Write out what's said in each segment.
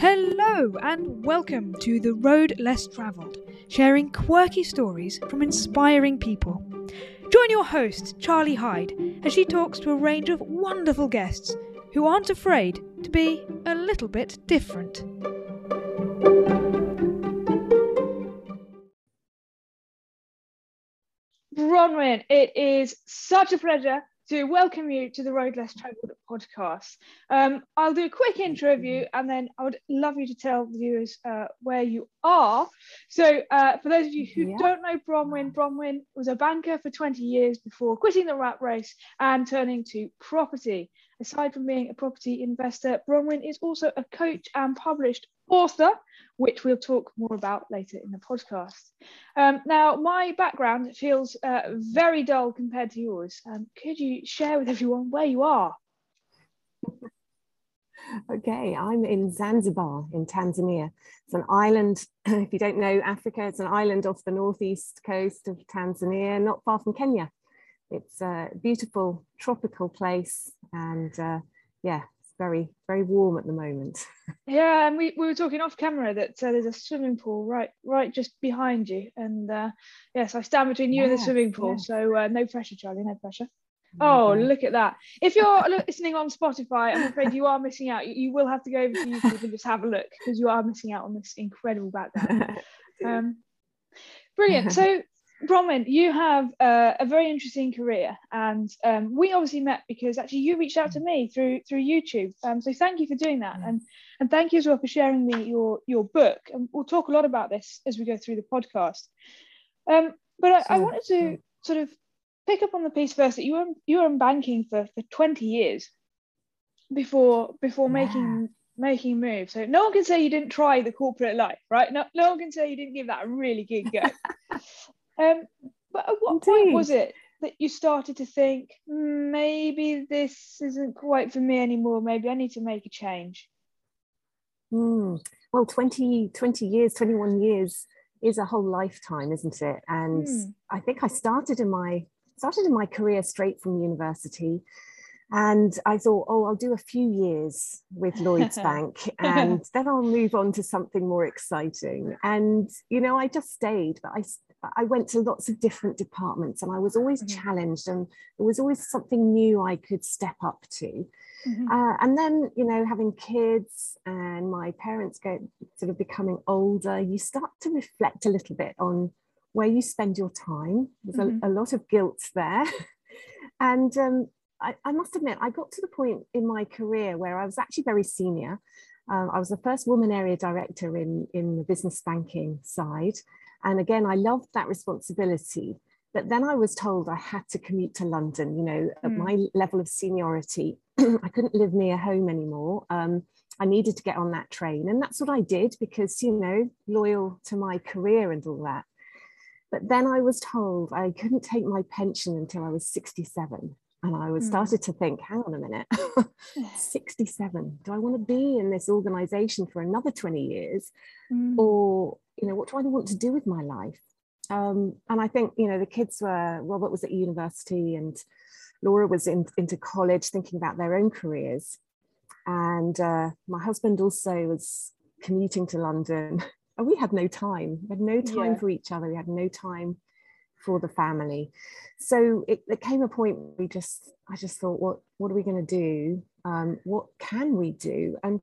Hello and welcome to The Road Less Travelled, sharing quirky stories from inspiring people. Join your host, Charlie Hyde, as she talks to a range of wonderful guests who aren't afraid to be a little bit different. Bronwen, it is such a pleasure to welcome you to the Road Less Travelled podcast. Um, I'll do a quick intro of you and then I would love you to tell the viewers uh, where you are. So, uh, for those of you who yeah. don't know Bronwen, Bronwen was a banker for 20 years before quitting the rat race and turning to property. Aside from being a property investor, Bronwen is also a coach and published author, which we'll talk more about later in the podcast. Um, now, my background feels uh, very dull compared to yours. Um, could you share with everyone where you are? Okay, I'm in Zanzibar in Tanzania. It's an island, if you don't know Africa, it's an island off the northeast coast of Tanzania, not far from Kenya. It's a beautiful tropical place and uh, yeah, very very warm at the moment. Yeah and we, we were talking off camera that uh, there's a swimming pool right right just behind you. And uh, yes i stand between you yes, and the swimming pool. yes. so uh, no pressure charlie no pressure. Oh look at that. If you're listening on spotify i'm afraid you are missing out. You, you will have to go over to youtube and just have a look because you are missing out on this incredible background. Um, brilliant. So Bronwen, you have uh, a very interesting career, and um, we obviously met because actually you reached out to me through through YouTube. Um, so thank you for doing that, and and thank you as well for sharing me your your book. And we'll talk a lot about this as we go through the podcast. Um, but I, I, wanted to sort of pick up on the piece first that you were you were in banking for for twenty years before before making making moves. So no one can say you didn't try the corporate life, right? No, no one can say you didn't give that a really good go. Um, but at what Indeed. point was it that you started to think maybe this isn't quite for me anymore? Maybe I need to make a change. Mm. Well, 20, 20 years, 21 years is a whole lifetime, isn't it? And mm. I think I started in my started in my career straight from university. And I thought, oh, I'll do a few years with Lloyds Bank and then I'll move on to something more exciting. And, you know, I just stayed, but I, I went to lots of different departments and I was always mm-hmm. challenged and there was always something new I could step up to. Mm-hmm. Uh, and then, you know, having kids and my parents go sort of becoming older, you start to reflect a little bit on where you spend your time. There's mm-hmm. a, a, lot of guilt there. and um, I, I, must admit, I got to the point in my career where I was actually very senior. Um, I was the first woman area director in, in the business banking side. And again, I loved that responsibility. But then I was told I had to commute to London. You know, at mm. my level of seniority, I couldn't live near home anymore. Um, I needed to get on that train. And that's what I did because, you know, loyal to my career and all that. But then I was told I couldn't take my pension until I was 67. And I was mm. started to think, hang on a minute, 67. Do I want to be in this organization for another 20 years? Mm. Or you know, what do I want to do with my life? Um, and I think, you know, the kids were, Robert was at university and Laura was in, into college thinking about their own careers. And uh, my husband also was commuting to London. And we had no time. We had no time yeah. for each other. We had no time for the family. So it, it came a point we just, I just thought, what, what are we going to do? Um, what can we do? And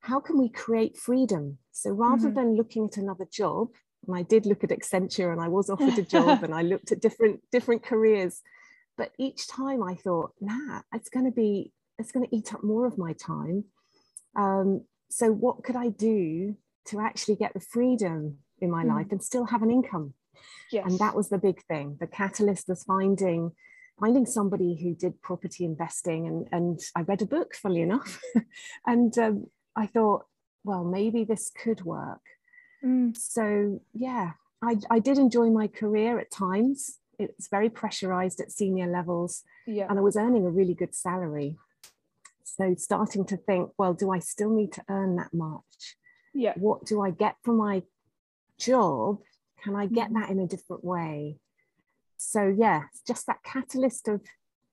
how can we create freedom? So rather mm-hmm. than looking at another job, and I did look at Accenture and I was offered a job and I looked at different different careers, but each time I thought, nah, it's going to be it's going to eat up more of my time. Um, so what could I do to actually get the freedom in my mm. life and still have an income? Yes. And that was the big thing. The catalyst was finding finding somebody who did property investing and and I read a book, funny enough, and um, I thought, well, maybe this could work. Mm. So, yeah, I, I did enjoy my career at times. It's very pressurized at senior levels, yeah. and I was earning a really good salary. So, starting to think, well, do I still need to earn that much? Yeah. What do I get from my job? Can I get mm. that in a different way? So, yeah, just that catalyst of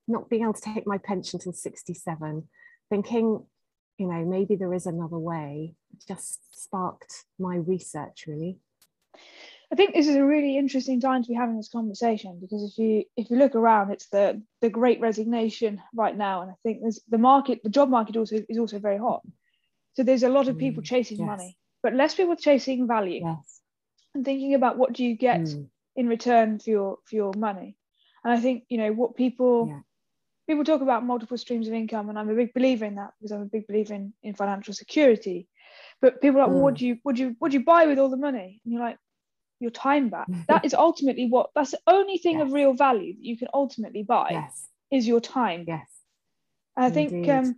not being able to take my pension till 67, thinking, you know, maybe there is another way, just sparked my research really. I think this is a really interesting time to be having this conversation because if you if you look around, it's the the great resignation right now, and I think there's the market, the job market also is also very hot. So there's a lot of people mm, chasing yes. money, but less people chasing value yes. and thinking about what do you get mm. in return for your for your money. And I think you know what people yeah. People talk about multiple streams of income, and I'm a big believer in that because I'm a big believer in, in financial security. But people are like, mm. well, what do you what do you what do you buy with all the money? And you're like, your time back. that is ultimately what that's the only thing yes. of real value that you can ultimately buy yes. is your time. Yes. And I think um,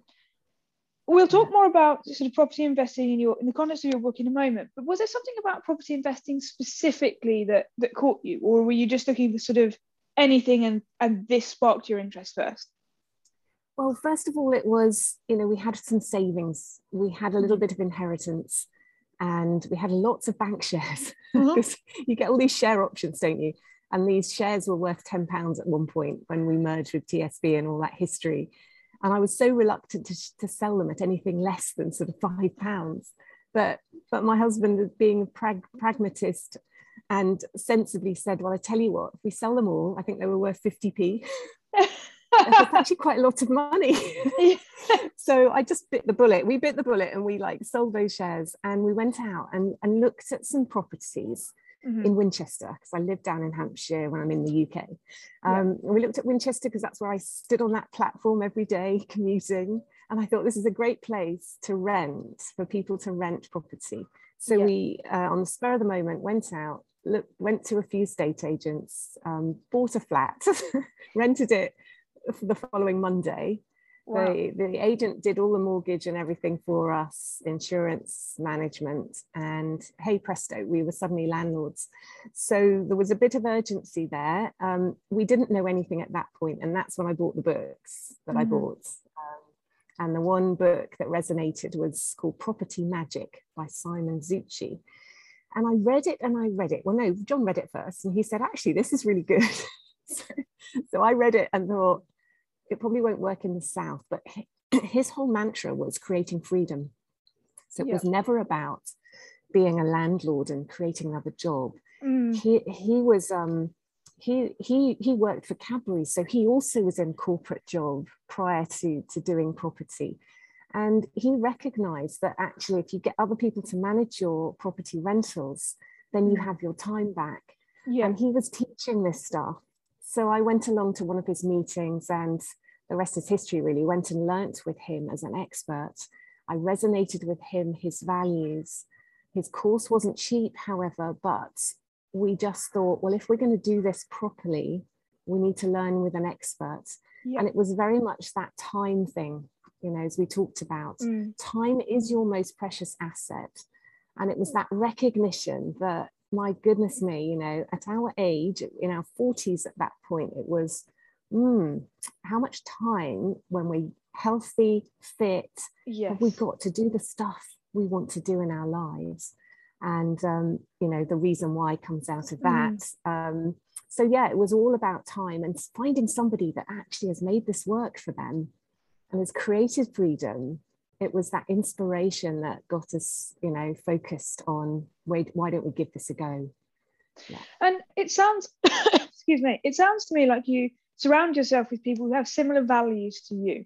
we'll talk more about sort of property investing in your in the context of your book in a moment. But was there something about property investing specifically that that caught you, or were you just looking for sort of anything and and this sparked your interest first? Well, first of all, it was you know we had some savings, we had a little mm-hmm. bit of inheritance and we had lots of bank shares mm-hmm. you get all these share options, don't you? And these shares were worth £10 at one point when we merged with TSB and all that history. And I was so reluctant to, to sell them at anything less than sort of five pounds. But, but my husband, being a prag- pragmatist and sensibly said, Well, I tell you what, if we sell them all, I think they were worth 50p. it's actually quite a lot of money. so I just bit the bullet. We bit the bullet and we like sold those shares and we went out and, and looked at some properties mm-hmm. in Winchester because I live down in Hampshire when I'm in the UK. Um, yeah. We looked at Winchester because that's where I stood on that platform every day commuting. And I thought this is a great place to rent for people to rent property. So yeah. we, uh, on the spur of the moment, went out, look, went to a few state agents, um, bought a flat, rented it the following Monday. Wow. The, the agent did all the mortgage and everything for us, insurance management, and hey presto, we were suddenly landlords. So there was a bit of urgency there. Um, we didn't know anything at that point, and that's when I bought the books that mm-hmm. I bought. Um, and the one book that resonated was called Property Magic by Simon Zutshi. And I read it and I read it. Well, no, John read it first, and he said, actually, this is really good. so, so I read it and thought, it probably won't work in the South, but his whole mantra was creating freedom. So it yeah. was never about being a landlord and creating another job. Mm. He he was um he he he worked for Cadbury, so he also was in corporate job prior to to doing property. And he recognized that actually, if you get other people to manage your property rentals, then you mm. have your time back. Yeah. And he was teaching this stuff so I went along to one of his meetings and the rest is history really, went and learnt with him as an expert. I resonated with him, his values. His course wasn't cheap, however, but we just thought, well, if we're going to do this properly, we need to learn with an expert. Yeah. And it was very much that time thing, you know, as we talked about. Mm. Time is your most precious asset. And it was that recognition that my goodness me, you know, at our age, in our 40s at that point, it was, mm, how much time when we're healthy, fit, yes. have we got to do the stuff we want to do in our lives? And, um, you know, the reason why comes out of that. Mm. Um, so, yeah, it was all about time and finding somebody that actually has made this work for them and has created freedom it was that inspiration that got us, you know, focused on wait, why don't we give this a go? Yeah. And it sounds, excuse me, it sounds to me like you surround yourself with people who have similar values to you.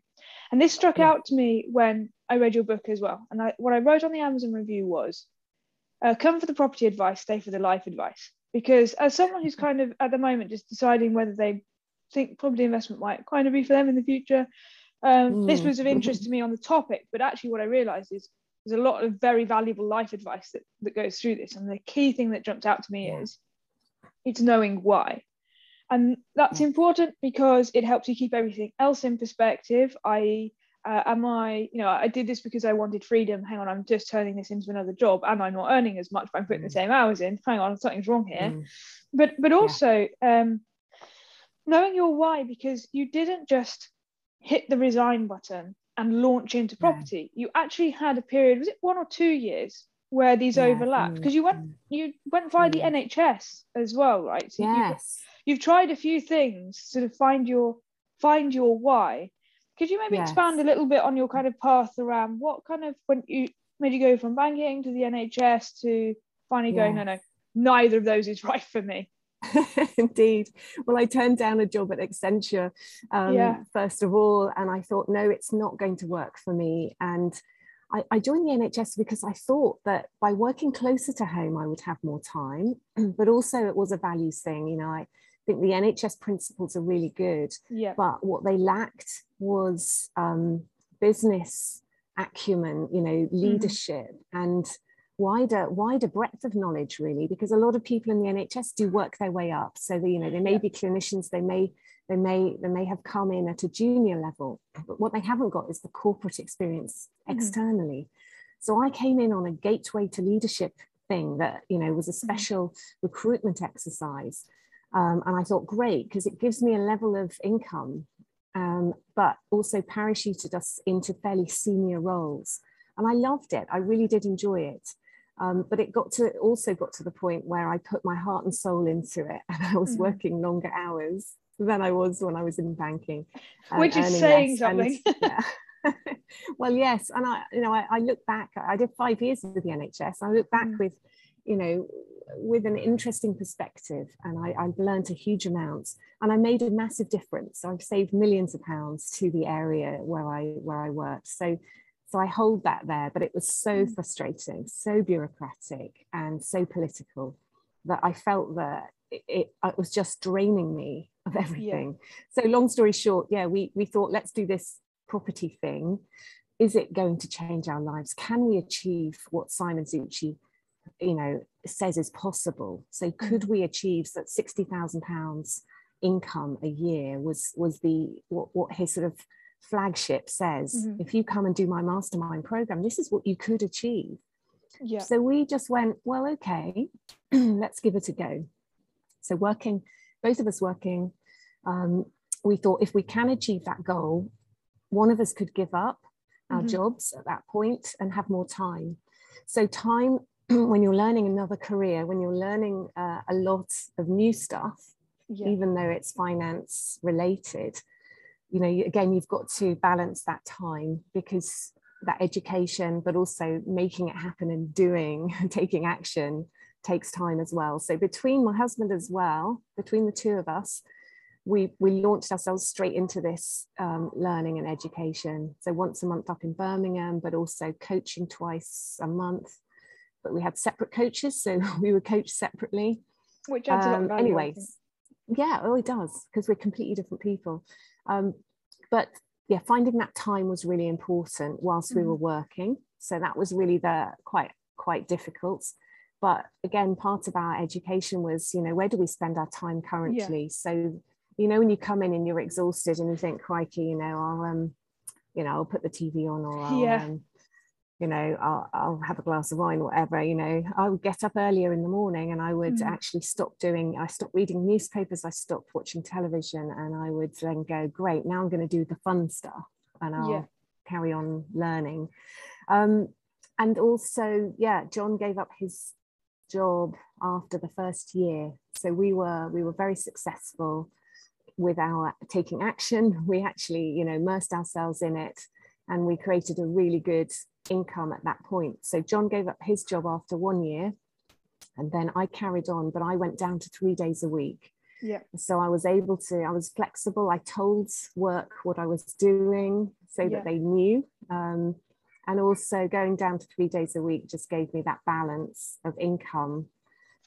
And this struck yeah. out to me when I read your book as well. And I, what I wrote on the Amazon review was uh, come for the property advice, stay for the life advice. Because as someone who's kind of at the moment just deciding whether they think property investment might kind of be for them in the future, um, mm. This was of interest to me on the topic, but actually, what I realised is there's a lot of very valuable life advice that, that goes through this. And the key thing that jumped out to me is it's knowing why. And that's yeah. important because it helps you keep everything else in perspective. I uh, am I, you know, I did this because I wanted freedom. Hang on, I'm just turning this into another job, and I'm not earning as much. But I'm putting mm. the same hours in. Hang on, something's wrong here. Mm. But but also yeah. um, knowing your why because you didn't just hit the resign button and launch into property. Yeah. You actually had a period, was it one or two years, where these yeah. overlapped? Because you went you went via the NHS as well, right? So yes. You've, you've tried a few things to sort of find your find your why. Could you maybe yes. expand a little bit on your kind of path around what kind of when you made you go from banking to the NHS to finally going, no, no, neither of those is right for me. Indeed. Well, I turned down a job at Accenture um, yeah. first of all, and I thought, no, it's not going to work for me. And I, I, joined the NHS because I thought that by working closer to home, I would have more time, but also it was a values thing. You know, I think the NHS principles are really good, yeah. but what they lacked was um, business acumen, you know, mm-hmm. leadership mm-hmm. and wider wider breadth of knowledge really because a lot of people in the NHS do work their way up so that, you know they may yeah. be clinicians they may they may they may have come in at a junior level but what they haven't got is the corporate experience mm-hmm. externally so i came in on a gateway to leadership thing that you know was a mm-hmm. special mm-hmm. recruitment exercise um, and i thought great because it gives me a level of income um, but also parachuted us into fairly senior roles and i loved it i really did enjoy it um, but it got to also got to the point where I put my heart and soul into it, and I was mm-hmm. working longer hours than I was when I was in banking. Um, Which is saying something. And, yeah. well, yes, and I, you know, I, I, look back. I did five years with the NHS. I look back mm. with, you know, with an interesting perspective, and I, I've learned a huge amount, and I made a massive difference. I've saved millions of pounds to the area where I where I worked. So, so I hold that there. But it was so mm. frustrating, so bureaucratic, and so political that I felt that it, it, it was just draining me of everything. Yeah. So long story short, yeah, we we thought let's do this property thing. Is it going to change our lives? Can we achieve what Simon Zutshi, you know, says is possible? So mm. could we achieve that sixty thousand pounds income a year was was the what, what his sort of flagship says. Mm-hmm. If you come and do my mastermind program, this is what you could achieve. Yeah. So we just went, well, okay, let's give it a go. So working both of us working, um, we thought if we can achieve that goal, one of us could give up our mm-hmm. jobs at that point and have more time. So, time when you're learning another career, when you're learning uh, a lot of new stuff, yeah. even though it's finance related, you know, again, you've got to balance that time because that education, but also making it happen and doing and taking action takes time as well. So between my husband as well, between the two of us, we we launched ourselves straight into this um, learning and education. So once a month up in Birmingham, but also coaching twice a month. But we had separate coaches, so we were coached separately. Which adds um, a lot anyways, yeah, oh, it does because we're completely different people. Um, but yeah, finding that time was really important whilst mm-hmm. we were working. So that was really the quite quite difficult but again part of our education was you know where do we spend our time currently yeah. so you know when you come in and you're exhausted and you think crikey you know i'll um you know i'll put the tv on or I'll, yeah. um, you know I'll, I'll have a glass of wine whatever you know i would get up earlier in the morning and i would mm. actually stop doing i stopped reading newspapers i stopped watching television and i would then go great now i'm going to do the fun stuff and i'll yeah. carry on learning um, and also yeah john gave up his job after the first year. So we were we were very successful with our taking action. We actually, you know, immersed ourselves in it and we created a really good income at that point. So John gave up his job after one year and then I carried on, but I went down to three days a week. Yeah. So I was able to, I was flexible. I told work what I was doing so yeah. that they knew. Um, and also going down to three days a week just gave me that balance of income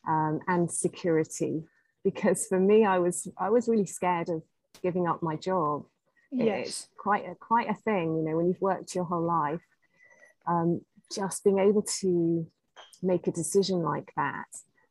um, and security because for me i was i was really scared of giving up my job yes. it's quite a quite a thing you know when you've worked your whole life um, just being able to make a decision like that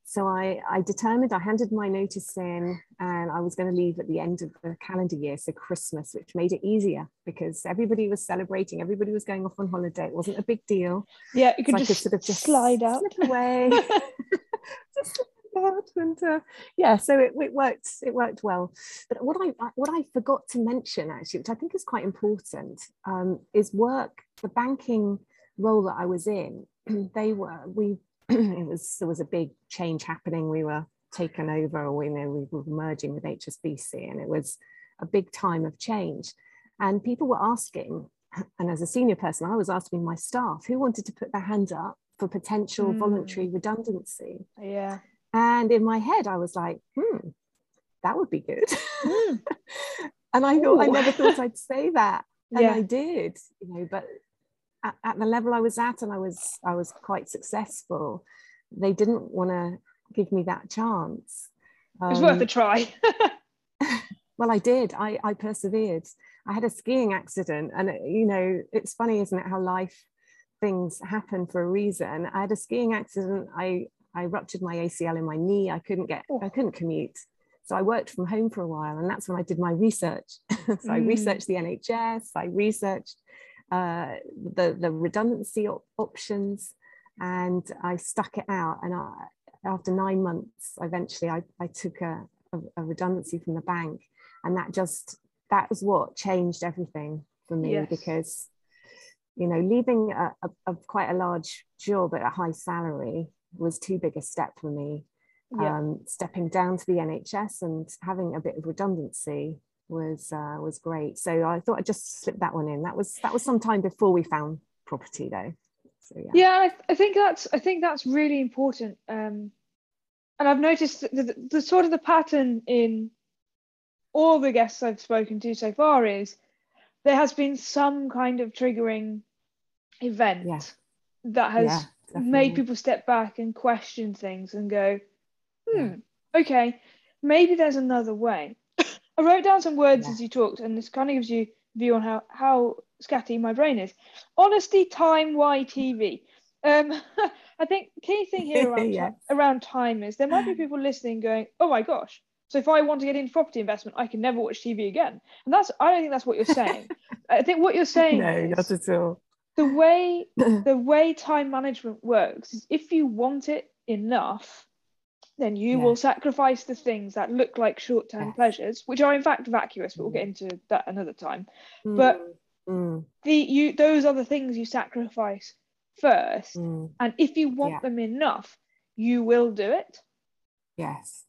so I, I determined, I handed my notice in and I was going to leave at the end of the calendar year, so Christmas, which made it easier because everybody was celebrating, everybody was going off on holiday. It wasn't a big deal. Yeah, you could, so just, could sort of just slide out. away. just out and uh, yeah, so it, it worked, it worked well. But what I what I forgot to mention actually, which I think is quite important, um, is work, the banking role that I was in, they were, we it was there was a big change happening. We were taken over, or you know, we were merging with HBOS, and it was a big time of change. And people were asking, and as a senior person, I was asking my staff who wanted to put their hand up for potential mm. voluntary redundancy. Yeah. And in my head, I was like, hmm, that would be good. Mm. and I thought, Ooh. I never thought I'd say that. And yeah. I did, you know, but at, at the level I was at, and I was, I was quite successful, they didn't want to give me that chance. Um, it's worth a um, try. well, I did. I, I persevered. I had a skiing accident, and you know, it's funny, isn't it, how life things happen for a reason. I had a skiing accident. I I ruptured my ACL in my knee. I couldn't get. Oh. I couldn't commute. So I worked from home for a while, and that's when I did my research. so mm. I researched the NHS. I researched uh, the the redundancy op- options, and I stuck it out. And I, after nine months, eventually I, I took a, a, a redundancy from the bank, and that just that was what changed everything for me yes. because you know leaving a, a, quite a large job at a high salary was too big a step for me yeah. um, stepping down to the nhs and having a bit of redundancy was uh, was great. So i thought i'd just slip that one in. That was that was some time before we found property though. So yeah. Yeah I, I think that's i think that's really important um, and i've noticed the, the, the sort of the pattern in all the guests I've spoken to so far is there has been some kind of triggering event yeah. that has yeah, made people step back and question things and go, hmm, okay, maybe there's another way. I wrote down some words as you talked, and this kind of gives you a view on how how scatty my brain is. Honesty, time, why TV. Um, I think key thing here around, yes. around time is there might be people listening going, oh my gosh, so if I want to get into property investment, I can never watch TV again. And that's I don't think that's what you're saying. I think what you're saying no, not at all. The way the way time management works is if you want it enough, then you will sacrifice the things that look like short-term pleasures, which are in fact vacuous, but we'll get into that another time. Mm. But mm. the you those are the things you sacrifice first. Mm. And if you want yeah. them enough, you will do it. Yes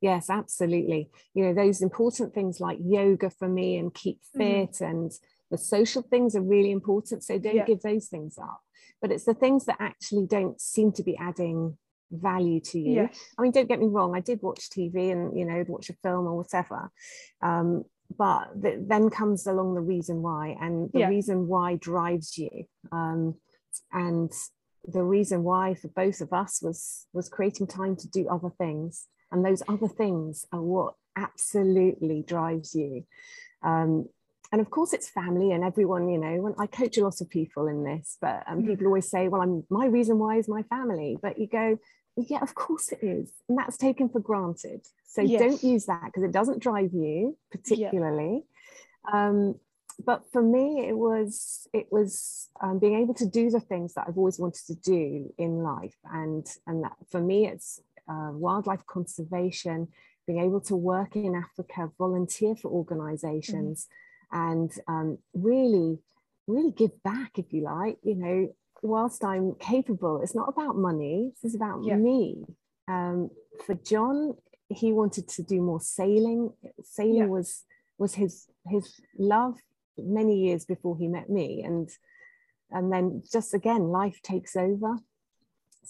yes absolutely you know those important things like yoga for me and keep mm-hmm. fit and the social things are really important so don't yeah. give those things up but it's the things that actually don't seem to be adding value to you yes. i mean don't get me wrong i did watch tv and you know watch a film or whatever um, but the, then comes along the reason why and the yeah. reason why drives you um, and the reason why for both of us was was creating time to do other things and those other things are what absolutely drives you um, and of course it's family and everyone you know when i coach a lot of people in this but um, mm. people always say well i'm my reason why is my family but you go yeah of course it is and that's taken for granted so yes. don't use that because it doesn't drive you particularly yeah. um, but for me it was it was um, being able to do the things that i've always wanted to do in life and and that for me it's uh, wildlife conservation, being able to work in Africa, volunteer for organizations, mm. and um, really, really give back, if you like. You know, whilst I'm capable, it's not about money, this is about yeah. me. Um, for John, he wanted to do more sailing. Sailing yeah. was was his his love many years before he met me and and then just again life takes over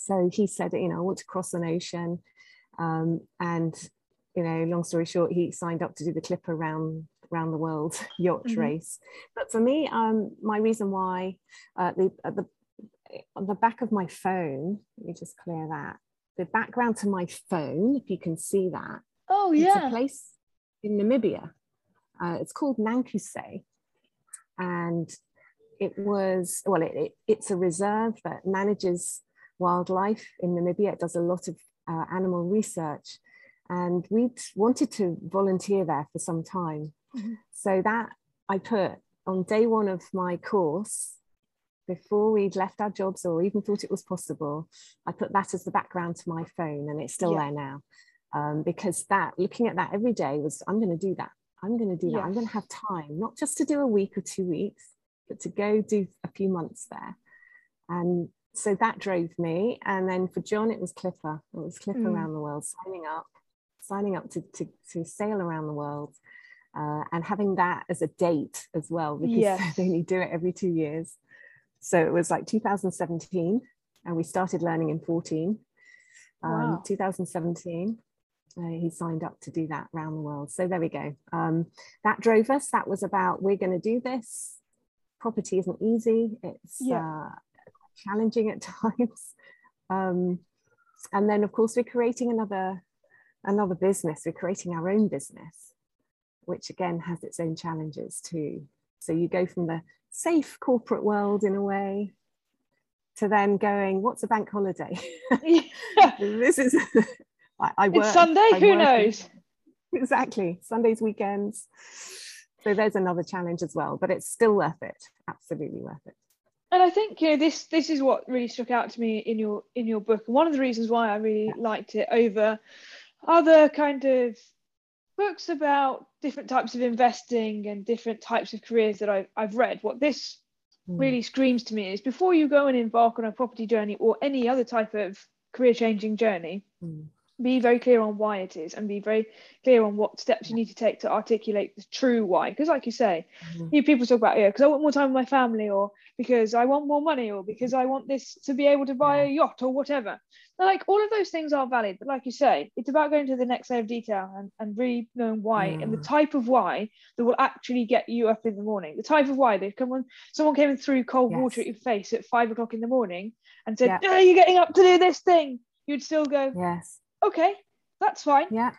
so he said, you know, I want to cross an ocean. Um, and, you know, long story short, he signed up to do the Clipper around around the world yacht mm-hmm. race. But for me, um, my reason why uh, the, uh, the on the back of my phone, let me just clear that. The background to my phone, if you can see that. Oh yeah. It's a place in Namibia. Uh, it's called Nankuse. And it was, well, it, it, it's a reserve that manages wildlife in Namibia. It does a lot of uh, animal research. And we wanted to volunteer there for some time. Mm-hmm. So that I put on day one of my course, before we'd left our jobs or even thought it was possible, I put that as the background to my phone and it's still yeah. there now. Um, because that looking at that every day was I'm going to do that. I'm going to do that. I'm going to have time, not just to do a week or two weeks, but to go do a few months there. And so that drove me. And then for John, it was Clipper. It was Clipper mm. around the world, signing up, signing up to, to, to sail around the world. uh, and having that as a date as well because yes. they only do it every two years so it was like 2017 and we started learning in 14 um, wow. 2017 uh, he signed up to do that around the world. So there we go. Um, that drove us. That was about we're going to do this. Property isn't easy. It's yeah. uh, challenging at times. Um, and then of course we're creating another another business. We're creating our own business which again has its own challenges too. So you go from the safe corporate world in a way to then going what's a bank holiday yeah. this is I, I work it's sunday I'm who knows exactly sundays weekends so there's another challenge as well but it's still worth it absolutely worth it and I think you know this this is what really struck out to me in your in your book. And one of the reasons why I really liked it over other kind of books about different types of investing and different types of careers that I've I've read. What this mm. really screams to me is before you go and embark on a property journey or any other type of career changing journey, mm be very clear on why it is and be very clear on what steps you need to take to articulate the true why because like you say mm-hmm. you people talk about yeah because i want more time with my family or because i want more money or because i want this to be able to buy a yacht or whatever like all of those things are valid but like you say it's about going to the next layer of detail and, and really knowing why mm. and the mm. type of why that will actually get you up in the morning the type of why they come on someone came in through cold yes. water at your face at five o'clock in the morning and said yeah. are you getting up to do this thing you'd still go yes okay, that's fine. Yeah.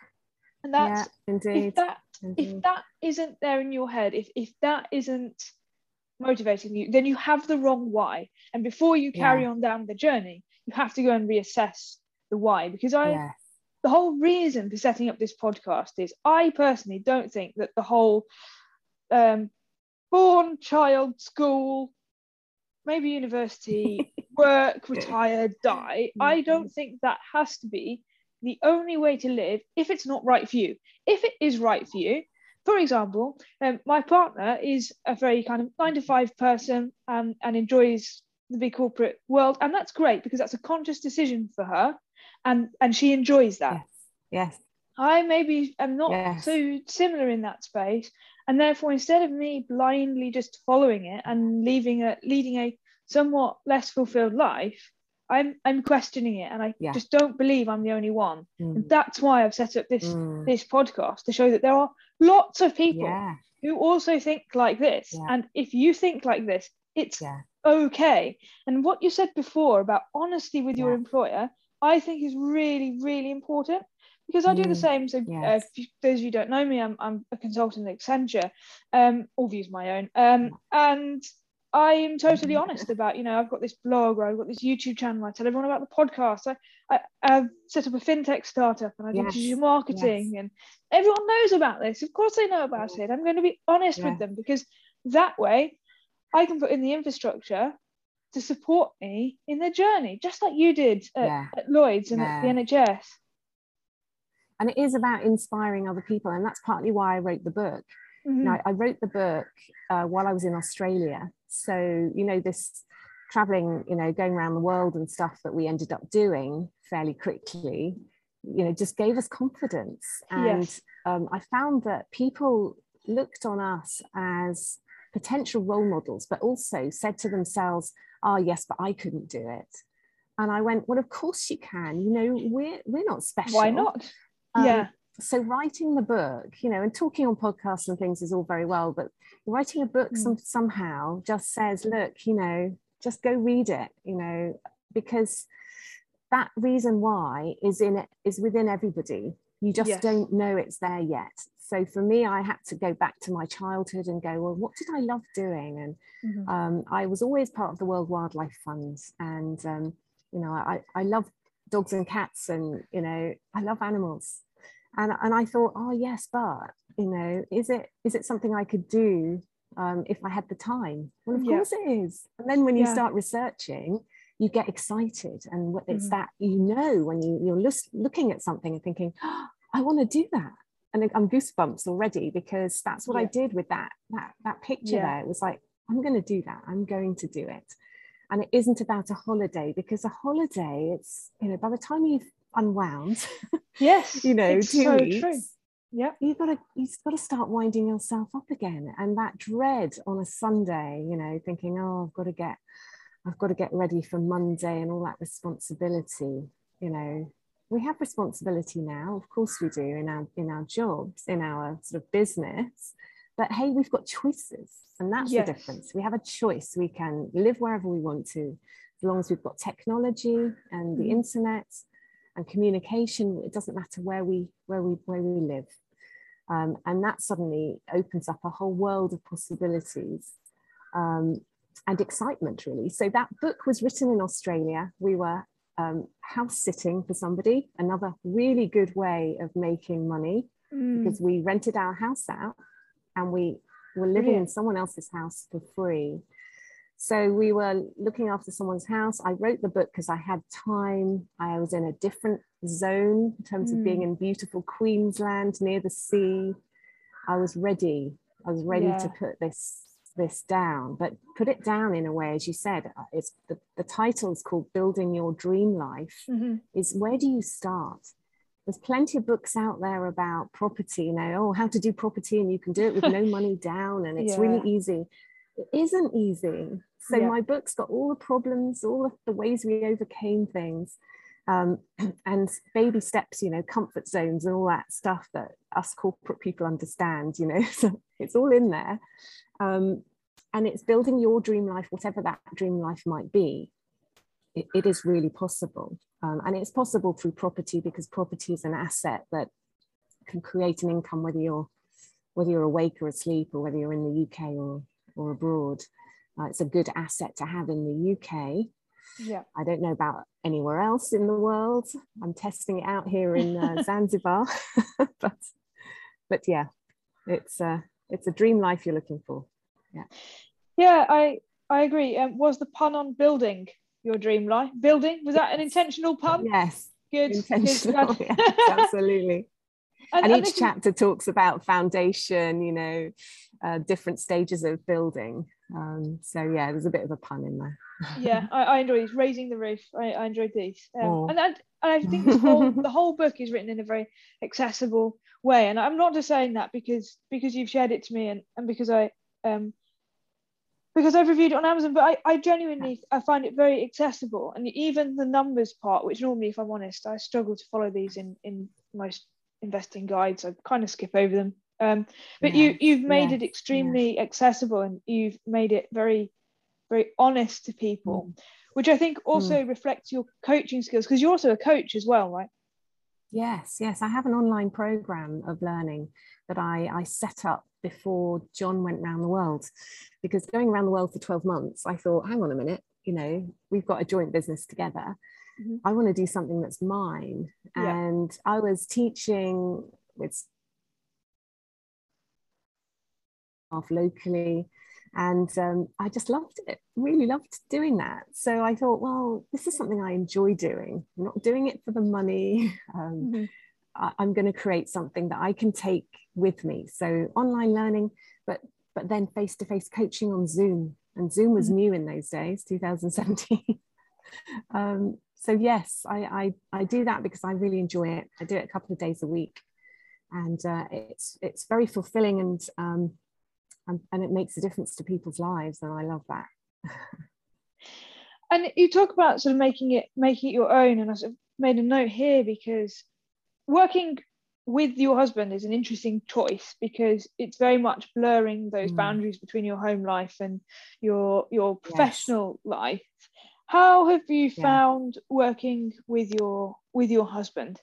And that's yeah, indeed. if that indeed. if that isn't there in your head, if if that isn't motivating you, then you have the wrong why. And before you carry yeah. on down the journey, you have to go and reassess the why. Because I yes. the whole reason for setting up this podcast is I personally don't think that the whole um, born, child, school, maybe university, work, retire, die. I don't think that has to be the only way to live if it's not right for you. If it is right for you, for example, um, my partner is a very kind of nine to five person and, and enjoys the big corporate world, and that's great because that's a conscious decision for her, and and she enjoys that. Yes. yes. I maybe am not yes. so similar in that space, and therefore instead of me blindly just following it and leaving a leading a somewhat less fulfilled life, I'm I'm questioning it, and I yeah. just don't believe I'm the only one. Mm. And that's why I've set up this mm. this podcast to show that there are lots of people yeah. who also think like this. Yeah. And if you think like this, it's okay. And what you said before about honesty with your employer, I think is really really important because I do the mm. same. So, yes. uh, you, those of you don't know me, I'm, I'm a consultant at Accenture, um, all views my own. Um, and I am totally honest about, you know, I've got this blog or I've got this YouTube channel. I tell everyone about the podcast. I, I, have set up a fintech startup and I do yes. digital marketing, yes. and everyone knows about this. Of course, they know about it. I'm going to be honest yeah. with them because that way I can put in the infrastructure to support me in their journey, just like you did at, yeah. at Lloyd's and yeah. at the NHS. And it is about inspiring other people. And that's partly why I wrote the book. Mm-hmm. Now, I wrote the book uh, while I was in Australia so, you know, this traveling, you know, going around the world and stuff that we ended up doing fairly quickly, you know, just gave us confidence. And yes. um, I found that people looked on us as potential role models, but also said to themselves, oh, yes, but I couldn't do it. And I went, well, of course you can. You know, we're we're not special. Why not? Um, yeah so writing the book you know and talking on podcasts and things is all very well but writing a book mm. some, somehow just says look you know just go read it you know because that reason why is in it is within everybody you just yes. don't know it's there yet so for me i had to go back to my childhood and go well what did i love doing and mm-hmm. um, i was always part of the world wildlife fund and um, you know i i love dogs and cats and you know i love animals and and I thought, oh yes, but you know, is it is it something I could do um, if I had the time? Well, of yeah. course it is. And then when you yeah. start researching, you get excited, and it's mm. that you know when you you're look, looking at something and thinking, oh, I want to do that, and I'm goosebumps already because that's what yeah. I did with that that that picture there. It was like I'm going to do that. I'm going to do it. And it isn't about a holiday because a holiday, it's, you know, by the time you've unwound. Yes. you know, two so weeks. True. yeah you've got to you've got to start winding yourself up again and that dread on a sunday you know thinking oh i've got to get i've got to get ready for monday and all that responsibility you know we have responsibility now of course we do in our in our jobs in our sort of business but hey we've got choices and that's yes. the difference we have a choice we can live wherever we want to as long as we've got technology and the mm-hmm. internet and communication it doesn't matter where we where we where we live um, and that suddenly opens up a whole world of possibilities um, and excitement, really. So that book was written in Australia. We were um, house sitting for somebody, another really good way of making money mm. because we rented our house out and we were living in someone else's house for free. So we were looking after someone's house. I wrote the book because I had time. I was in a different zone in terms mm. of being mm. in beautiful Queensland near the sea. I was ready. I was ready yeah. to put this this down, but put it down in a way, as you said, uh, it's the, the title is called Building Your Dream Life. Mm-hmm. Is where do you start? There's plenty of books out there about property, you know, oh, how to do property, and you can do it with no money down, and it's yeah. really easy. It isn't easy. So yeah. my book's got all the problems, all of the ways we overcame things, um, and baby steps, you know, comfort zones and all that stuff that us corporate people understand, you know. So it's all in there, um, and it's building your dream life, whatever that dream life might be. it, it is really possible, um, and it's possible through property because property is an asset that can create an income whether you're whether you're awake or asleep or whether you're in the UK or or abroad. Uh, it's a good asset to have in the UK. Yeah. I don't know about anywhere else in the world. I'm testing it out here in uh, Zanzibar, but but yeah, it's a uh, it's a dream life you're looking for. Yeah. Yeah, I I agree. Um, was the pun on building your dream life? Building was that an intentional pun? Yes. Good. Intentional. Good. yes, absolutely. and, and, each chapter talks about foundation, you know, uh, different stages of building. Um, so yeah, there's a bit of a pun in there. Yeah, I, I enjoy these. Raising the roof. I, I enjoyed these, um, oh. and, and I think this whole the whole book is written in a very accessible way. And I'm not just saying that because because you've shared it to me and, and because I um because I've reviewed it on Amazon, but I, I genuinely I find it very accessible. And even the numbers part, which normally, if I'm honest, I struggle to follow these in in most investing guides. I kind of skip over them. Um, but you you've made it extremely accessible and you've made it very very honest to people, mm. which I think also mm. reflects your coaching skills because you're also a coach as well, right? Yes, yes. I have an online program of learning that I, I set up before John went around the world. Because going around the world for 12 months, I thought, hang on a minute, you know, we've got a joint business together. Mm-hmm. I want to do something that's mine. Yeah. And I was teaching with half locally and um, I just loved it, really loved doing that. So I thought, well, this is something I enjoy doing. I'm not doing it for the money. Um, mm-hmm. I, I'm going to create something that I can take with me. So online learning, but but then face to face coaching on Zoom. And Zoom was mm-hmm. new in those days, 2017. um, so yes, I, I I do that because I really enjoy it. I do it a couple of days a week, and uh, it's it's very fulfilling and um, and, and it makes a difference to people's lives and i love that and you talk about sort of making it making it your own and i sort of made a note here because working with your husband is an interesting choice because it's very much blurring those mm. boundaries between your home life and your your professional yes. life how have you yeah. found working with your with your husband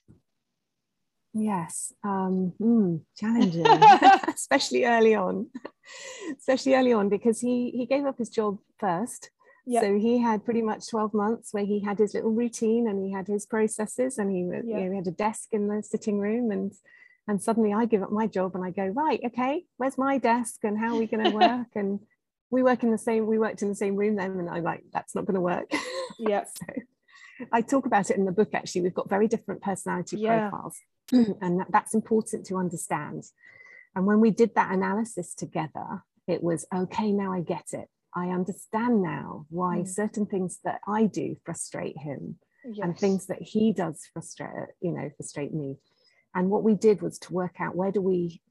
Yes, um, mm, challenging, especially early on, especially early on because he he gave up his job first. Yep. So he had pretty much 12 months where he had his little routine and he had his processes and he, yep. you know, he had a desk in the sitting room and and suddenly I give up my job and I go, right, okay, where's my desk and how are we going to work? and we work in the same, we worked in the same room then and I'm like, that's not going to work. Yeah. so I talk about it in the book actually. We've got very different personality yeah. profiles and that, that's important to understand. And when we did that analysis together, it was okay, now I get it. I understand now why mm. certain things that I do frustrate him yes. and things that he does frustrate, you know, frustrate me. and what we did was to work out where do we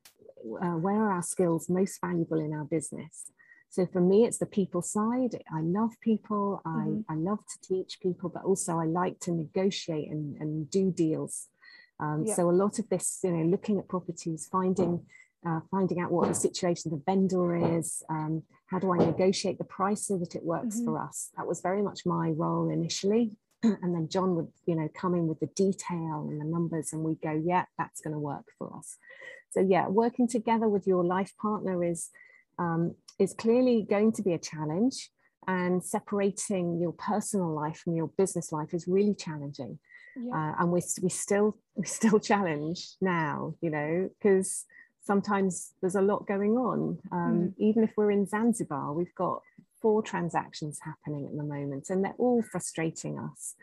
uh, where are our skills most valuable in our business so for me it's the people side i love people mm-hmm. I, I love to teach people but also i like to negotiate and, and do deals um, yeah. so a lot of this you know looking at properties finding uh, finding out what the situation of the vendor is um, how do i negotiate the price so that it works mm-hmm. for us that was very much my role initially and then John would, you know, come in with the detail and the numbers, and we go, yeah, that's going to work for us. So yeah, working together with your life partner is um, is clearly going to be a challenge, and separating your personal life from your business life is really challenging. Yeah. Uh, and we we still we still challenge now, you know, because sometimes there's a lot going on. Um, mm. Even if we're in Zanzibar, we've got four transactions happening at the moment, and they're all frustrating us.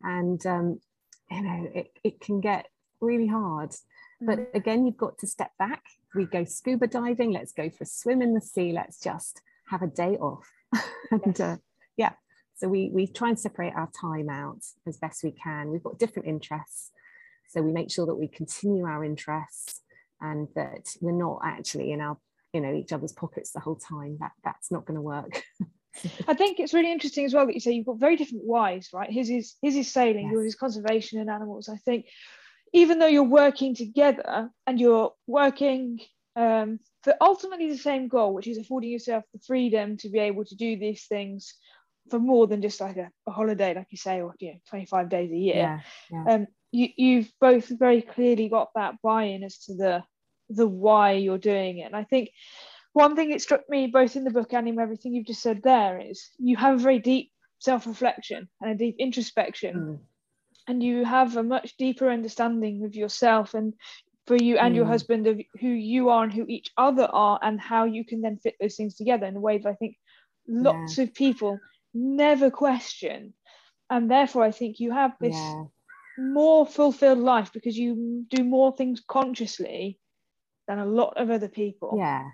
And um, you know, it, it can get really hard. But mm. again, you've got to step back. We go scuba diving. Let's go for a swim in the sea. Let's just have a day off. and uh, yeah, so we we try and separate our time out as best we can. We've got different interests, so we make sure that we continue our interests and that we're not actually in our you know each other's pockets the whole time that that's not going to work I think it's really interesting as well that you say you've got very different whys, right? His is his is sailing, yes. yours is conservation and animals. I think even though you're working together and you're working um, for ultimately the same goal, which is affording yourself the freedom to be able to do these things for more than just like a, a holiday, like you say, or you know, 25 days a year. Yeah, yeah. Um, you, you've both very clearly got that buy-in as to the the why you're doing it. And I think one thing that struck me both in the book and in everything you've just said there is you have a very deep self-reflection and a deep introspection mm. and you have a much deeper understanding of yourself and for you and mm. your husband of who you are and who each other are and how you can then fit those things together in a way that I think lots yeah. of people never question and therefore I think you have this yeah. more fulfilled life because you do more things consciously than a lot of other people. Yeah.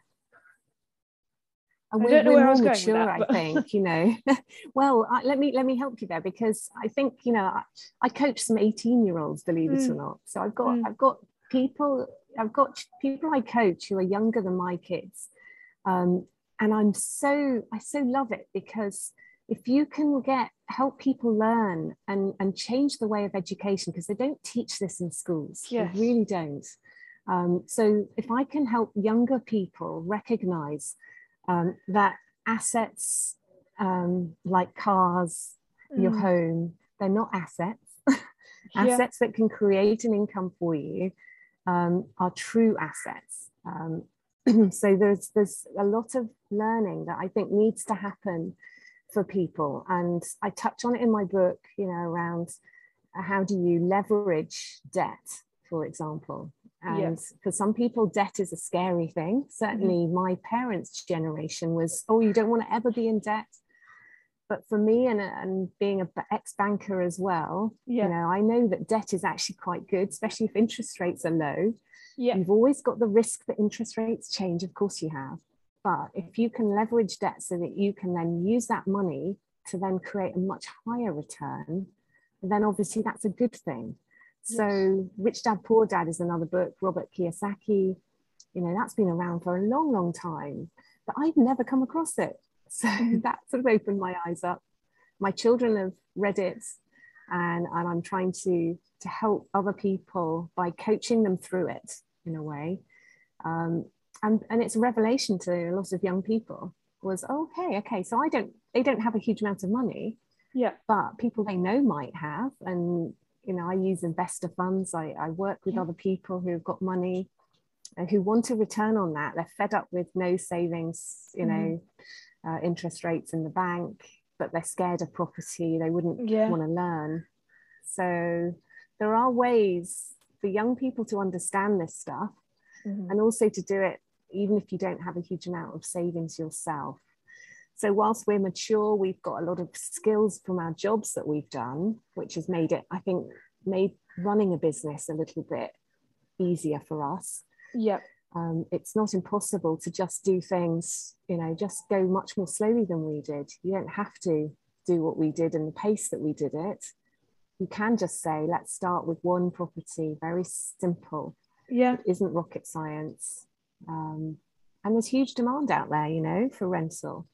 And I we're, we're more mature, that, I think, you know. well, I, let me let me help you there because I think, you know, I, I coach some 18 year olds, believe it mm. or not. So I've got mm. I've got people, I've got people I coach who are younger than my kids. Um, and I'm so I so love it because if you can get help people learn and and change the way of education because they don't teach this in schools yes. they really don't um, so if I can help younger people recognize um, that assets um, like cars, mm. your home, they're not assets. assets yeah. that can create an income for you um, are true assets. Um, so there's there's a lot of learning that I think needs to happen for people, and I touch on it in my book. You know, around how do you leverage debt, for example. And yes. for some people, debt is a scary thing. Certainly, mm-hmm. my parents' generation was, oh, you don't want to ever be in debt. But for me, and, and being an ex banker as well, yeah. you know, I know that debt is actually quite good, especially if interest rates are low. Yeah. You've always got the risk that interest rates change. Of course, you have. But if you can leverage debt so that you can then use that money to then create a much higher return, then obviously that's a good thing. So Rich Dad Poor Dad is another book, Robert Kiyosaki. You know, that's been around for a long, long time, but I've never come across it. So mm-hmm. that sort of opened my eyes up. My children have read it and, and I'm trying to to help other people by coaching them through it in a way. Um, and, and it's a revelation to a lot of young people was okay, okay, so I don't they don't have a huge amount of money. Yeah. But people they know might have. And you know, I use investor funds. I, I work with yeah. other people who've got money uh, who want to return on that. They're fed up with no savings, you mm. know, uh, interest rates in the bank, but they're scared of property. They wouldn't yeah. want to learn. So there are ways for young people to understand this stuff mm-hmm. and also to do it even if you don't have a huge amount of savings yourself. So whilst we're mature, we've got a lot of skills from our jobs that we've done, which has made it, I think, made running a business a little bit easier for us. Yeah. Um, it's not impossible to just do things, you know, just go much more slowly than we did. You don't have to do what we did and the pace that we did it. you can just say, let's start with one property, very simple. Yeah. It isn't rocket science. Um, and there's huge demand out there, you know, for rental,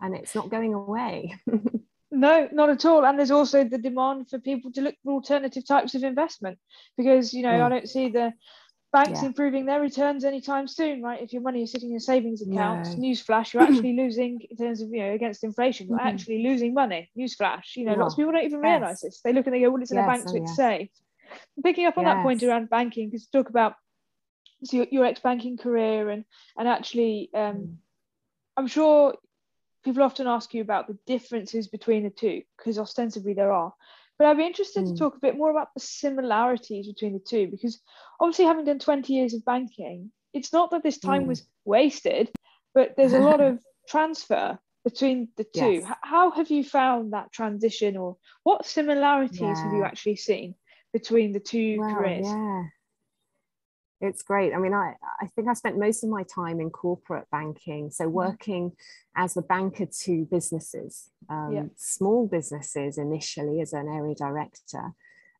and it's not going away. no, not at all. And there's also the demand for people to look for alternative types of investment because, you know, mm. I don't see the banks yeah. improving their returns anytime soon, right? If your money is sitting in savings accounts, no. newsflash, you're actually losing in terms of, you know, against inflation, you're mm-hmm. actually losing money. Newsflash, you know, lots of people don't even yes. realize this. They look and they go, well, it's in yes, a bank, so oh, it's yeah. safe. Picking up on yes. that point around banking, because talk about so your, your ex-banking career and and actually um, mm. I'm sure people often ask you about the differences between the two because ostensibly there are but I'd be interested mm. to talk a bit more about the similarities between the two because obviously having done 20 years of banking it's not that this time mm. was wasted but there's a lot of transfer between the two yes. how have you found that transition or what similarities yeah. have you actually seen between the two well, careers yeah it's great. I mean, I, I think I spent most of my time in corporate banking. So, mm-hmm. working as a banker to businesses, um, small businesses initially as an area director,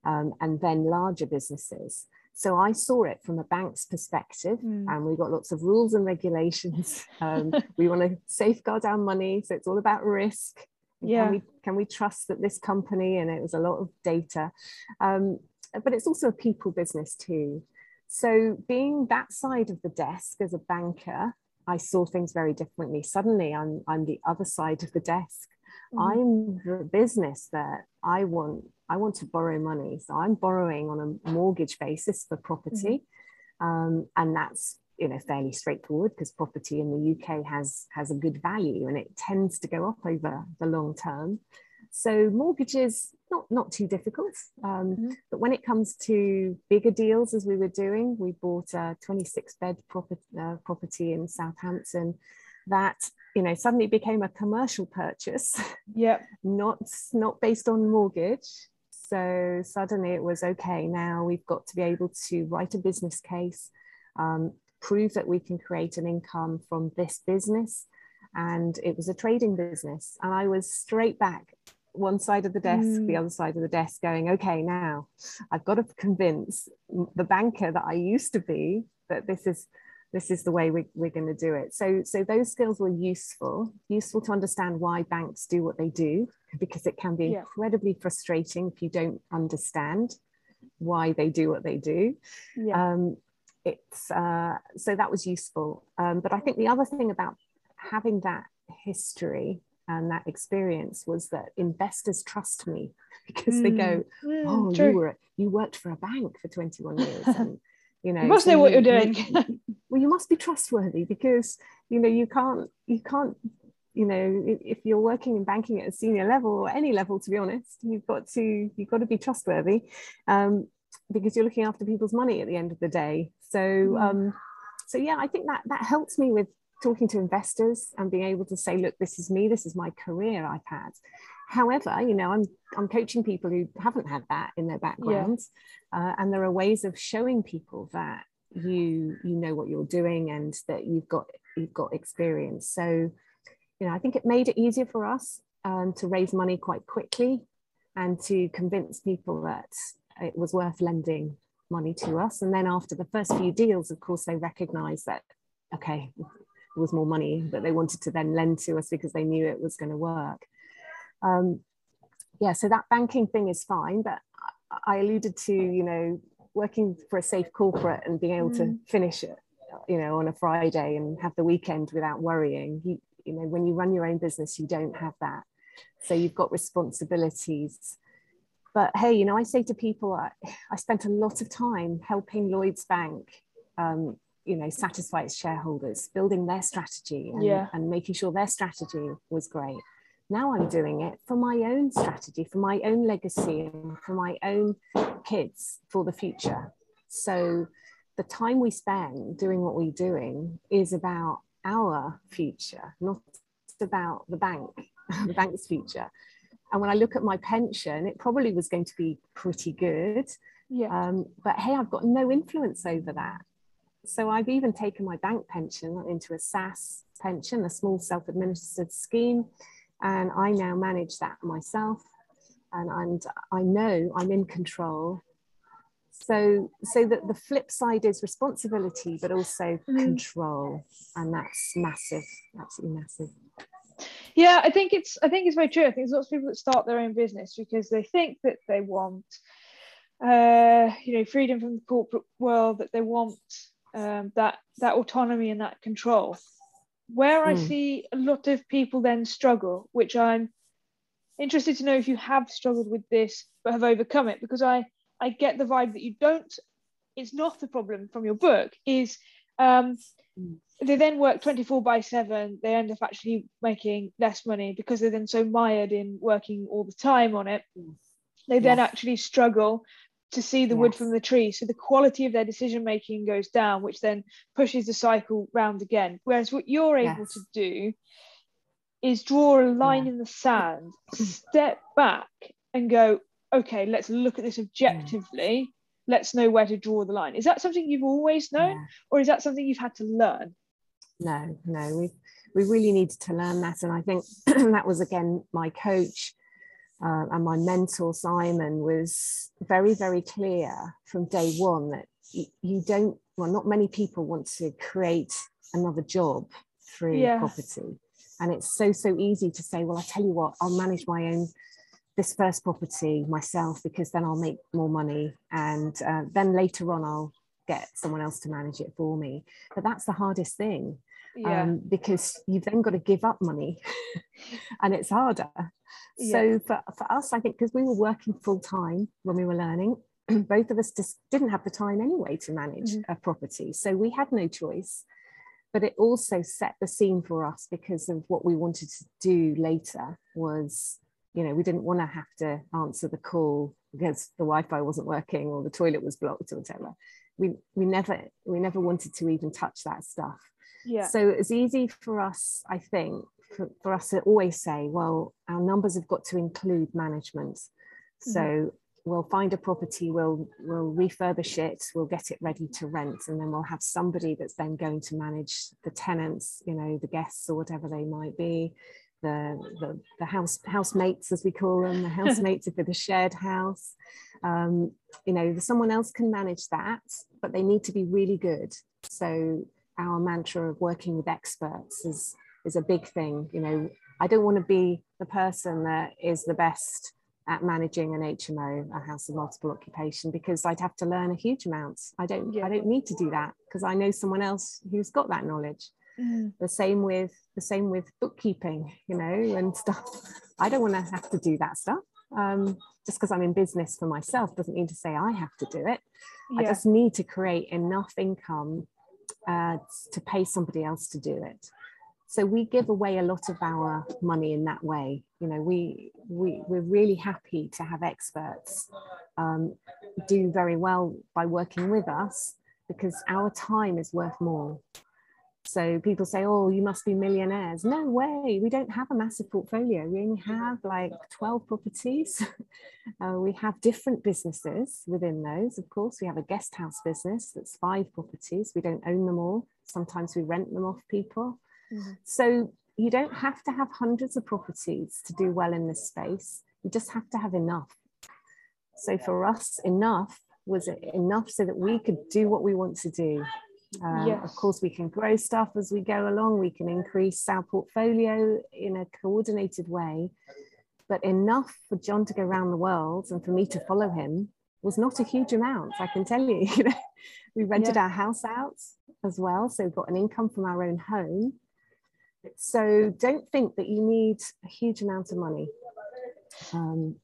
um, and then larger businesses. So, I saw it from a bank's perspective, mm. and we got lots of rules and regulations. Um, we want to safeguard our money. So, it's all about risk. Yeah. Can we, can we trust that this company, and it was a lot of data. Um, but it's also a people business too. So, being that side of the desk as a banker, I saw things very differently. Suddenly, I'm, I'm the other side of the desk. Mm-hmm. I'm the business that I want. I want to borrow money, so I'm borrowing on a mortgage basis for property, mm-hmm. um, and that's you know fairly straightforward because property in the UK has has a good value and it tends to go up over the long term. So mortgages not not too difficult, um, mm-hmm. but when it comes to bigger deals, as we were doing, we bought a 26 bed property, uh, property in Southampton that you know suddenly became a commercial purchase. Yeah, not not based on mortgage. So suddenly it was okay. Now we've got to be able to write a business case, um, prove that we can create an income from this business and it was a trading business and i was straight back one side of the desk, mm. the other side of the desk, going, okay, now I've got to convince the banker that I used to be that this is this is the way we, we're going to do it. So, so those skills were useful, useful to understand why banks do what they do, because it can be yeah. incredibly frustrating if you don't understand why they do what they do. Yeah. Um, it's uh, so that was useful. Um, but I think the other thing about having that history and that experience was that investors trust me because mm. they go, mm, "Oh, true. you were you worked for a bank for 21 years." And, you know, you must so know what you, are doing. well, you must be trustworthy because you know you can't you can't you know if you're working in banking at a senior level or any level to be honest you've got to you've got to be trustworthy um, because you're looking after people's money at the end of the day so mm. um, so yeah i think that that helps me with talking to investors and being able to say, look, this is me, this is my career I've had. However, you know, I'm I'm coaching people who haven't had that in their backgrounds, yeah. uh, and there are ways of showing people that you you know what you're doing and that you've got you've got experience. So, you know, I think it made it easier for us um, to raise money quite quickly and to convince people that it was worth lending money to us. And then after the first few deals, of course, they recognise that okay, was more money that they wanted to then lend to us because they knew it was going to work. Um, yeah, so that banking thing is fine, but I alluded to, you know, working for a safe corporate and being able mm. to finish it, you know, on a Friday and have the weekend without worrying. You, you know, when you run your own business, you don't have that. So you've got responsibilities. But hey, you know, I say to people, I, I spent a lot of time helping Lloyds Bank um, you know satisfy its shareholders building their strategy and, yeah. and making sure their strategy was great. Now i'm doing it for my own strategy for my own legacy and for my own kids for the future. So the time we spend doing what we're doing is about our future not about the bank the bank's future. And when i look at my pension it probably was going to be pretty good. Yeah. Um, but hey i've got no influence over that so I've even taken my bank pension into a SSAS pension, a small self-administered scheme, and I now manage that myself. and, and I know I'm in control. So, so that the flip side is responsibility, but also mm. control, and that's massive, absolutely massive. Yeah, I think it's I think it's very true. I think there's lots of people that start their own business because they think that they want, uh, you know, freedom from the corporate world, that they want um, that that autonomy and that control. Where mm. I hmm. see a lot of people then struggle, which I'm interested to know if you have struggled with this but have overcome it, because I I get the vibe that you don't. It's not the problem from your book. Is um, mm. they then work 24 by 7 they end up actually making less money because they're then so mired in working all the time on it mm. they then actually struggle to see the yes. wood from the tree. So the quality of their decision making goes down, which then pushes the cycle round again. Whereas what you're able yes. to do is draw a line yeah. in the sand, step back and go, okay, let's look at this objectively. Let's know where to draw the line. Is that something you've always known, yeah. or is that something you've had to learn? No, no, we we really needed to learn that, and I think that was again my coach uh, and my mentor Simon was very, very clear from day one that you, don't, well, not many people want to create another job through yeah. property. And it's so, so easy to say, well, I tell you what, I'll manage my own this first property myself because then I'll make more money and uh, then later on I'll get someone else to manage it for me. But that's the hardest thing yeah. um, because you've then got to give up money and it's harder. Yeah. So for, for us, I think because we were working full time when we were learning, both of us just didn't have the time anyway to manage mm-hmm. a property. So we had no choice. But it also set the scene for us because of what we wanted to do later was, you know, we didn't want to have to answer the call because the Wi-Fi wasn't working or the toilet was blocked or whatever. We we never we never wanted to even touch that stuff. Yeah. So it's easy for us, I think, for, for us to always say, well, our numbers have got to include management. Mm-hmm. So we'll find a property, we'll we'll refurbish it, we'll get it ready to rent, and then we'll have somebody that's then going to manage the tenants, you know, the guests or whatever they might be, the the, the house housemates as we call them, the housemates for the shared house. Um, you know, someone else can manage that, but they need to be really good. So our mantra of working with experts is is a big thing you know i don't want to be the person that is the best at managing an hmo a house of multiple occupation because i'd have to learn a huge amount i don't yeah. i don't need to do that because i know someone else who's got that knowledge mm. the same with the same with bookkeeping you know and stuff i don't want to have to do that stuff um, just because i'm in business for myself doesn't mean to say i have to do it yeah. i just need to create enough income uh, to pay somebody else to do it. So we give away a lot of our money in that way. You know, we, we, we're really happy to have experts um, do very well by working with us because our time is worth more. So people say, oh, you must be millionaires. No way. We don't have a massive portfolio. We only have like 12 properties. uh, we have different businesses within those. Of course, we have a guest house business that's five properties. We don't own them all. Sometimes we rent them off people. Mm-hmm. So you don't have to have hundreds of properties to do well in this space. You just have to have enough. So for us, enough was enough so that we could do what we want to do um, yes. Of course, we can grow stuff as we go along. We can increase our portfolio in a coordinated way. But enough for John to go around the world and for me to follow him was not a huge amount, I can tell you. we rented yeah. our house out as well. So we've got an income from our own home. So don't think that you need a huge amount of money. Um,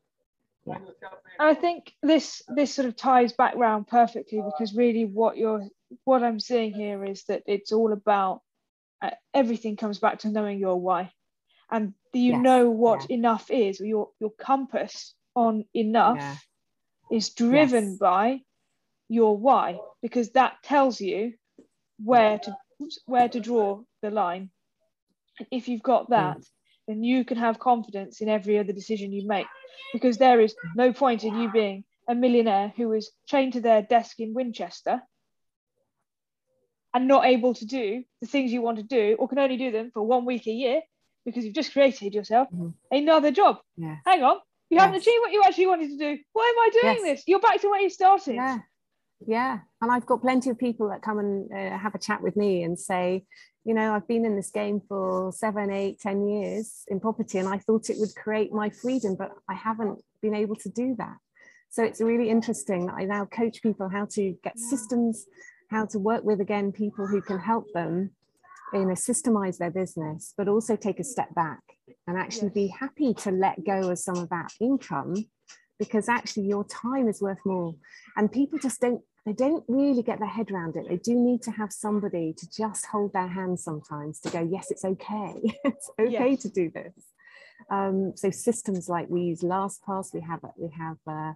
yeah. I think this this sort of ties back round perfectly because really what you're what I'm seeing here is that it's all about uh, everything comes back to knowing your why, and you yes. know what yeah. enough is. Your your compass on enough yeah. is driven yes. by your why because that tells you where to where to draw the line. If you've got that, mm. then you can have confidence in every other decision you make because there is no point in you being a millionaire who is chained to their desk in Winchester and not able to do the things you want to do or can only do them for one week a year because you've just created yourself mm-hmm. another job. Yeah. Hang on, You haven't achieved what you actually wanted to do. Why am I doing yes. this? You're back to where you started. Yeah. Yeah. And I've got plenty of people that come and uh, have a chat with me and say, you know, I've been in this game for seven, eight, ten years in property, and I thought it would create my freedom, but I haven't been able to do that. So it's really interesting that I now coach people how to get yeah. systems, how to work with again people who can help them you know systemize their business but also take a step back and actually yes. be happy to let go of some of that income because actually your time is worth more and people just don't they don't really get their head around it they do need to have somebody to just hold their hand sometimes to go yes it's okay it's okay yes. to do this um, so systems like we use LastPass, we have we have uh,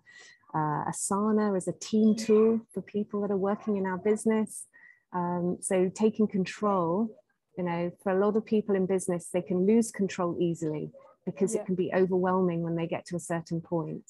uh, Asana as a team tool for people that are working in our business. Um, so taking control, you know, for a lot of people in business, they can lose control easily because yeah. it can be overwhelming when they get to a certain point.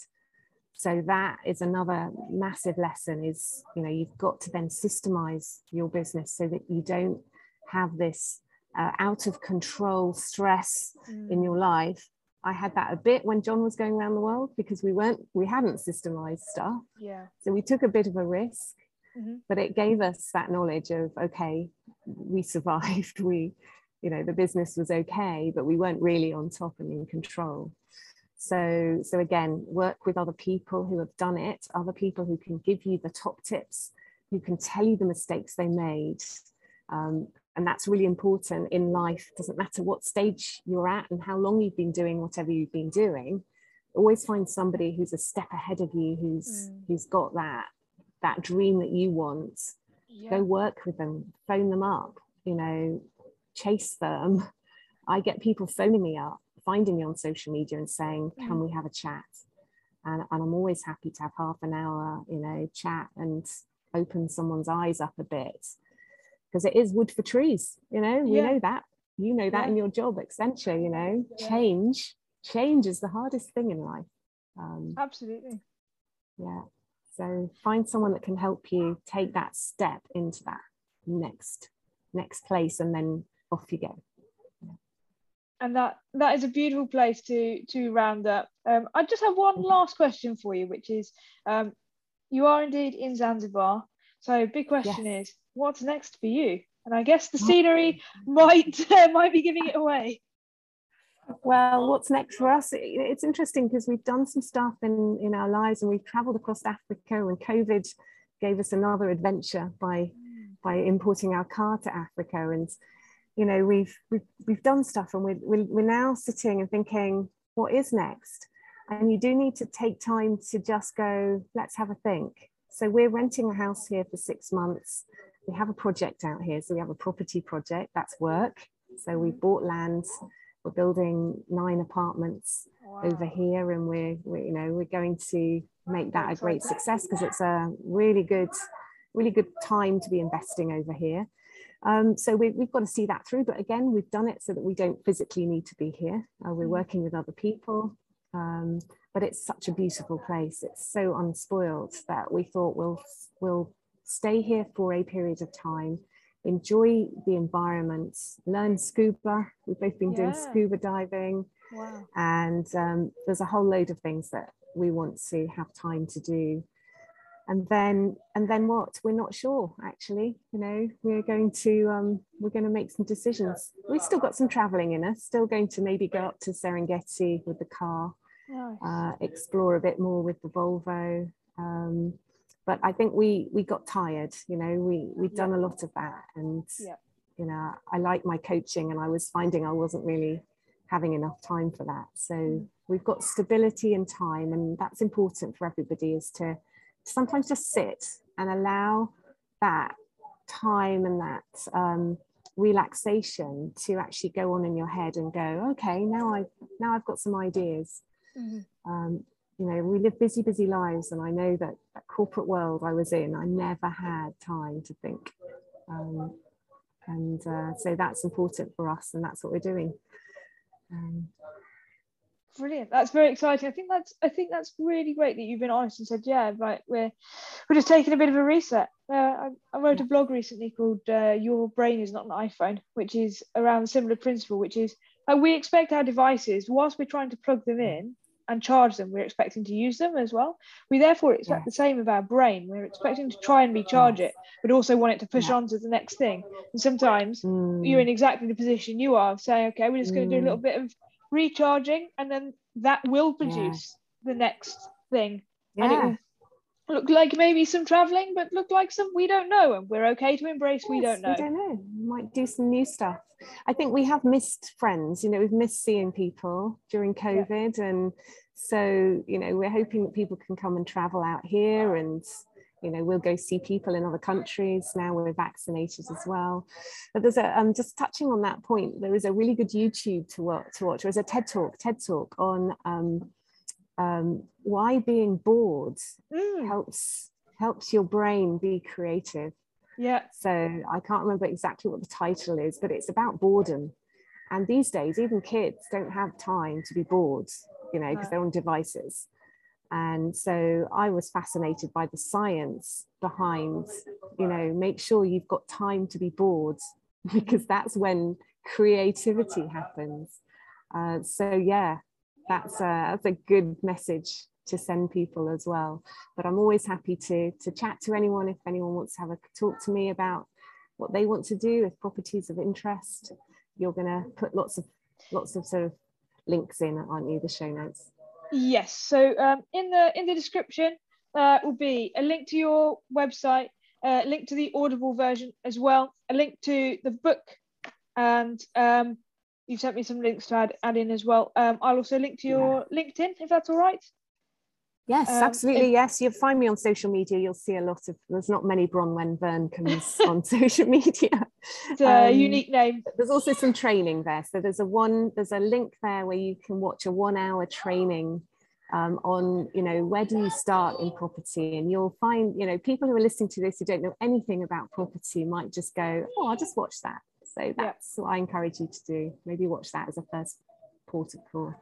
So that is another massive lesson is, you know, you've got to then systemize your business so that you don't have this uh, out of control stress mm. in your life I had that a bit when John was going around the world because we weren't we hadn't systemized stuff. Yeah. So we took a bit of a risk, mm-hmm. but it gave us that knowledge of okay, we survived. We, you know, the business was okay, but we weren't really on top and in control. So so again, work with other people who have done it, other people who can give you the top tips, who can tell you the mistakes they made. Um, and that's really important in life it doesn't matter what stage you're at and how long you've been doing whatever you've been doing always find somebody who's a step ahead of you who's mm. who's got that that dream that you want yeah. go work with them phone them up you know chase them i get people phoning me up finding me on social media and saying can mm. we have a chat and, and i'm always happy to have half an hour you know chat and open someone's eyes up a bit because it is wood for trees you know we yeah. know that you know that yeah. in your job accenture you know yeah. change change is the hardest thing in life um, absolutely yeah so find someone that can help you take that step into that next next place and then off you go and that that is a beautiful place to to round up um, i just have one mm-hmm. last question for you which is um, you are indeed in zanzibar so big question yes. is what's next for you? And I guess the scenery might uh, might be giving it away. Well, what's next for us? It's interesting because we've done some stuff in, in our lives and we've traveled across Africa and COVID gave us another adventure by by importing our car to Africa. And you know, we've we've, we've done stuff and we're, we're, we're now sitting and thinking, what is next? And you do need to take time to just go, let's have a think. So we're renting a house here for six months we have a project out here. So we have a property project, that's work. So we bought land, we're building nine apartments wow. over here, and we're, we're, you know, we're going to make that a great success because it's a really good, really good time to be investing over here. Um, so we, have got to see that through. But again, we've done it so that we don't physically need to be here. Uh, we're mm. working with other people. Um, but it's such a beautiful place. It's so unspoiled that we thought we'll we'll stay here for a period of time, enjoy the environment, learn scuba. We've both been yeah. doing scuba diving. Wow. And um, there's a whole load of things that we want to have time to do. And then, and then what? We're not sure. Actually, you know, we're going to um, we're going to make some decisions. We've still got some traveling in us. Still going to maybe go up to Serengeti with the car, nice. uh, explore a bit more with the Volvo. Um, but I think we we got tired. You know, we we'd done yeah. a lot of that, and yeah. you know, I like my coaching, and I was finding I wasn't really having enough time for that. So mm. we've got stability and time, and that's important for everybody. Is to sometimes just sit and allow that time and that um, relaxation to actually go on in your head and go, okay, now I now I've got some ideas. Mm-hmm. Um, you know, we live busy, busy lives. And I know that that corporate world I was in, I never had time to think. Um, and uh, so that's important for us, and that's what we're doing. Um, Brilliant. That's very exciting. I think that's I think that's really great that you've been honest and said, yeah, right, we're we're just taking a bit of a reset. Uh, I, I, wrote a blog recently called uh, "Your Brain Is Not an iPhone," which is around a similar principle, which is uh, we expect our devices, whilst we're trying to plug them in, and charge them, we're expecting to use them as well. We therefore expect yeah. the same of our brain. We're expecting to try and recharge it, but also want it to push yeah. on to the next thing. And sometimes mm. you're in exactly the position you are, saying, okay, we're just going to do a little mm. bit of recharging, and then that will produce the next thing. And it will look like maybe some traveling, but look like some we don't know, and we're okay to embrace yes, we don't know. We don't know. Might do some new stuff. I think we have missed friends. You know, we've missed seeing people during COVID, yeah. and so you know, we're hoping that people can come and travel out here, and you know, we'll go see people in other countries now. We're vaccinated as well. But there's a um, just touching on that point. There is a really good YouTube to watch. To watch. There's a TED talk. TED talk on. Um, um, why being bored mm. helps helps your brain be creative. Yeah. So I can't remember exactly what the title is, but it's about boredom. And these days, even kids don't have time to be bored, you know, because they're on devices. And so I was fascinated by the science behind, you know, make sure you've got time to be bored because that's when creativity happens. Uh, so yeah, that's a, that's a good message to send people as well. But I'm always happy to, to chat to anyone if anyone wants to have a talk to me about what they want to do with properties of interest. You're going to put lots of lots of sort of links in, aren't you? The show notes. Yes. So um, in the in the description uh, will be a link to your website, a link to the Audible version as well, a link to the book, and um, you sent me some links to add, add in as well. Um, I'll also link to your yeah. LinkedIn if that's all right. Yes, um, absolutely. If, yes, you'll find me on social media. You'll see a lot of. There's not many Bronwen Vearncombes on social media. It's a um, unique name. There's also some training there. So there's a one. There's a link there where you can watch a one-hour training um, on you know where do you start in property and you'll find you know people who are listening to this who don't know anything about property might just go oh i'll just watch that so that's yeah. what I encourage you to do. Maybe watch that as a first port of call.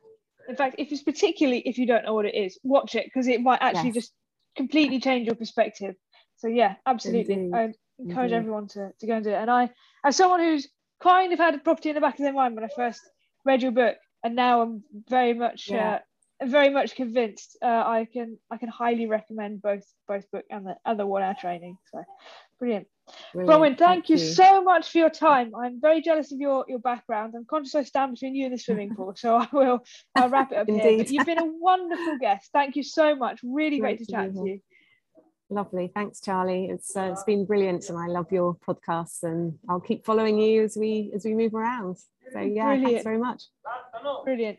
In fact, if it's particularly if you don't know what it is, watch it because it might actually yes. just completely change your perspective. So yeah, absolutely. Indeed. I encourage Indeed. everyone to, to go and do it. And I, as someone who's kind of had a property in the back of their mind when I first read your book, and now I'm very much yeah. uh, very much convinced. Uh, I can I can highly recommend both both book and the other one hour training. So brilliant. Bronwen, thank, thank you, you, so much for your time. I'm very jealous of your, your background. I'm conscious I stand between you and the swimming pool, so I will I'll wrap it up here. But you've been a wonderful guest. Thank you so much. Really great, great to chat to you. Lovely, thanks, Charlie. It's uh, it's been brilliant, and I love your podcasts, and I'll keep following you as we as we move around. So yeah, Brilliant. thanks very much. Brilliant.